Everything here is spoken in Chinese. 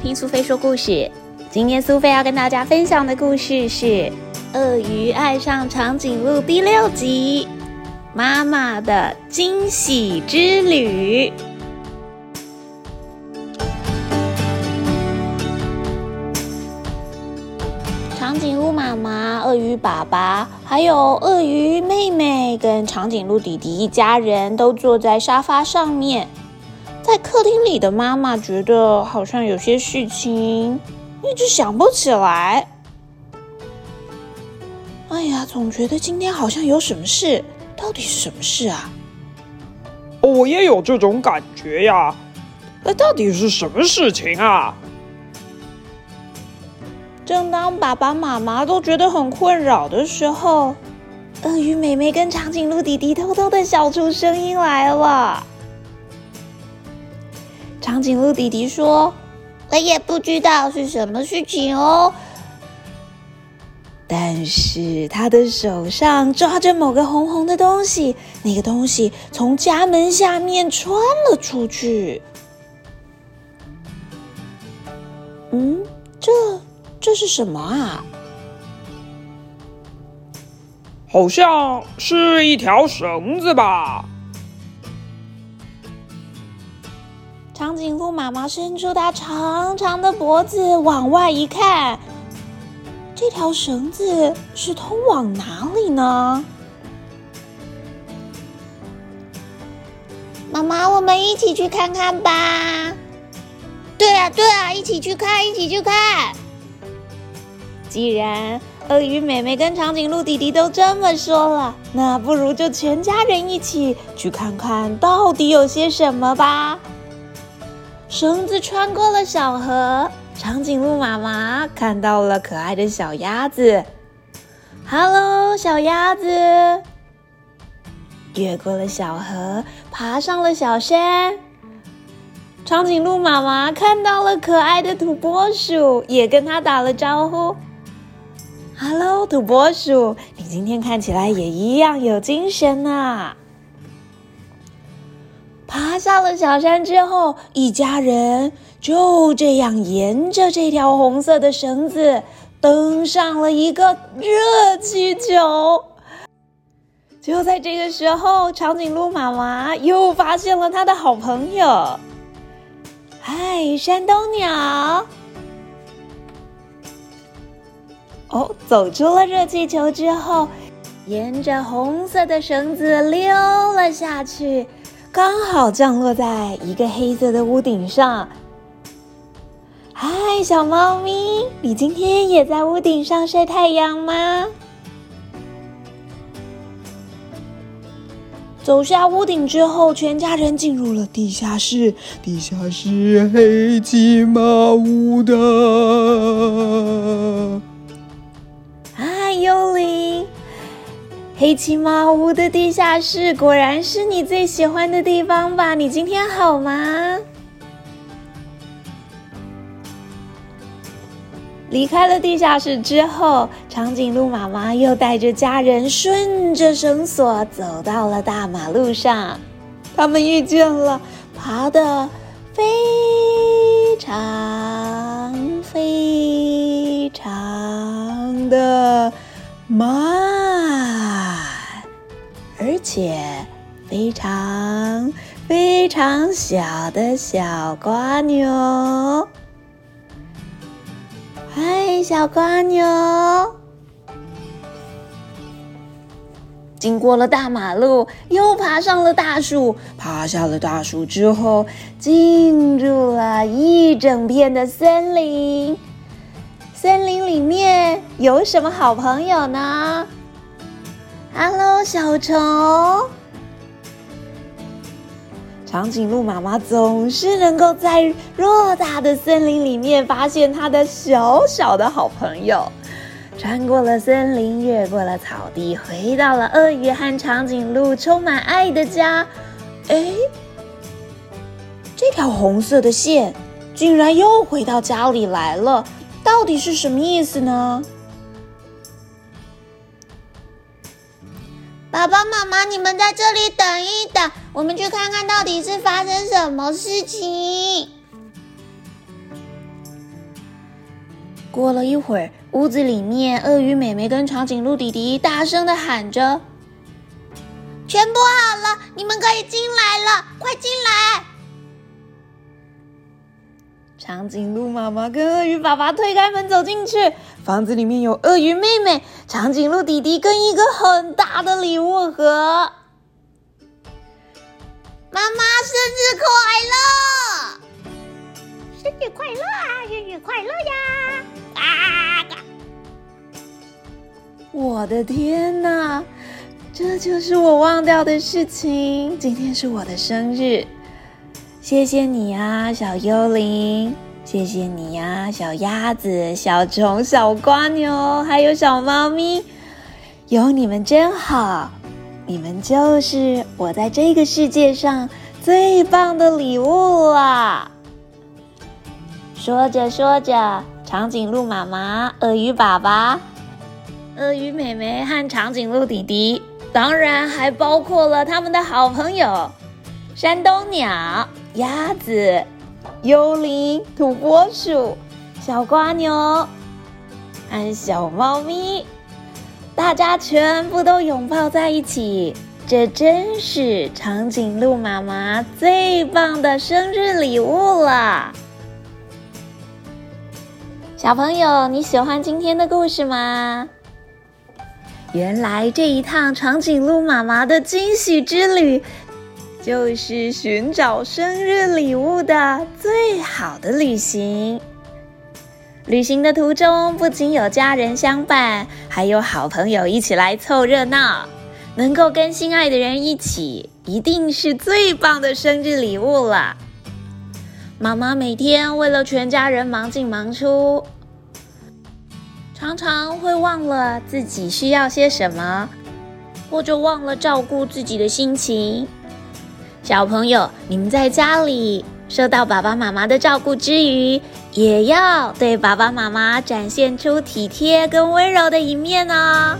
听苏菲说故事。今天苏菲要跟大家分享的故事是《鳄鱼爱上长颈鹿》第六集《妈妈的惊喜之旅》。长颈鹿妈妈、鳄鱼爸爸，还有鳄鱼妹妹跟长颈鹿弟弟一家人都坐在沙发上面。在客厅里的妈妈觉得好像有些事情一直想不起来。哎呀，总觉得今天好像有什么事，到底是什么事啊？我也有这种感觉呀。那到底是什么事情啊？正当爸爸妈妈都觉得很困扰的时候，鳄鱼妹妹跟长颈鹿弟弟偷偷的笑出声音来了。长颈鹿弟弟说：“我也不知道是什么事情哦，但是他的手上抓着某个红红的东西，那个东西从家门下面穿了出去。嗯，这这是什么啊？好像是一条绳子吧。”长颈鹿妈妈伸出它长长的脖子，往外一看，这条绳子是通往哪里呢？妈妈，我们一起去看看吧。对啊，对啊，一起去看，一起去看。既然鳄鱼妹妹跟长颈鹿弟弟都这么说了，那不如就全家人一起去看看到底有些什么吧。绳子穿过了小河，长颈鹿妈妈看到了可爱的小鸭子。Hello，小鸭子。越过了小河，爬上了小山。长颈鹿妈妈看到了可爱的土拨鼠，也跟它打了招呼。Hello，土拨鼠，你今天看起来也一样有精神呢。爬下了小山之后，一家人就这样沿着这条红色的绳子登上了一个热气球。就在这个时候，长颈鹿妈妈又发现了他的好朋友。嗨，山东鸟！哦，走出了热气球之后，沿着红色的绳子溜了下去。刚好降落在一个黑色的屋顶上。嗨，小猫咪，你今天也在屋顶上晒太阳吗？走下屋顶之后，全家人进入了地下室。地下室黑漆麻乌的。黑漆麻屋的地下室果然是你最喜欢的地方吧？你今天好吗？离开了地下室之后，长颈鹿妈妈又带着家人顺着绳索走到了大马路上。他们遇见了爬的非常且非常非常小的小瓜牛，嗨，小瓜牛！经过了大马路，又爬上了大树，爬下了大树之后，进入了一整片的森林。森林里面有什么好朋友呢？Hello，小虫。长颈鹿妈妈总是能够在偌大的森林里面发现它的小小的好朋友。穿过了森林，越过了草地，回到了鳄鱼和长颈鹿充满爱的家。哎，这条红色的线竟然又回到家里来了，到底是什么意思呢？爸爸妈妈，你们在这里等一等，我们去看看到底是发生什么事情。过了一会儿，屋子里面，鳄鱼妹妹跟长颈鹿弟弟大声的喊着：“全部好了，你们可以进来了，快进来！”长颈鹿妈妈跟鳄鱼爸爸推开门走进去，房子里面有鳄鱼妹妹、长颈鹿弟弟跟一个很大的礼物盒。妈妈生日快乐！生日快乐啊！生日快乐呀！啊！我的天哪，这就是我忘掉的事情。今天是我的生日，谢谢你啊，小幽灵！谢谢你呀，小鸭子、小虫、小瓜牛，还有小猫咪，有你们真好。你们就是我在这个世界上最棒的礼物啦！说着说着，长颈鹿妈妈、鳄鱼爸爸、鳄鱼妹妹和长颈鹿弟弟，当然还包括了他们的好朋友山东鸟、鸭子、幽灵、土拨鼠、小瓜牛和小猫咪。大家全部都拥抱在一起，这真是长颈鹿妈妈最棒的生日礼物了。小朋友，你喜欢今天的故事吗？原来这一趟长颈鹿妈妈的惊喜之旅，就是寻找生日礼物的最好的旅行。旅行的途中，不仅有家人相伴，还有好朋友一起来凑热闹。能够跟心爱的人一起，一定是最棒的生日礼物了。妈妈每天为了全家人忙进忙出，常常会忘了自己需要些什么，或者忘了照顾自己的心情。小朋友，你们在家里受到爸爸妈妈的照顾之余，也要对爸爸妈妈展现出体贴跟温柔的一面哦。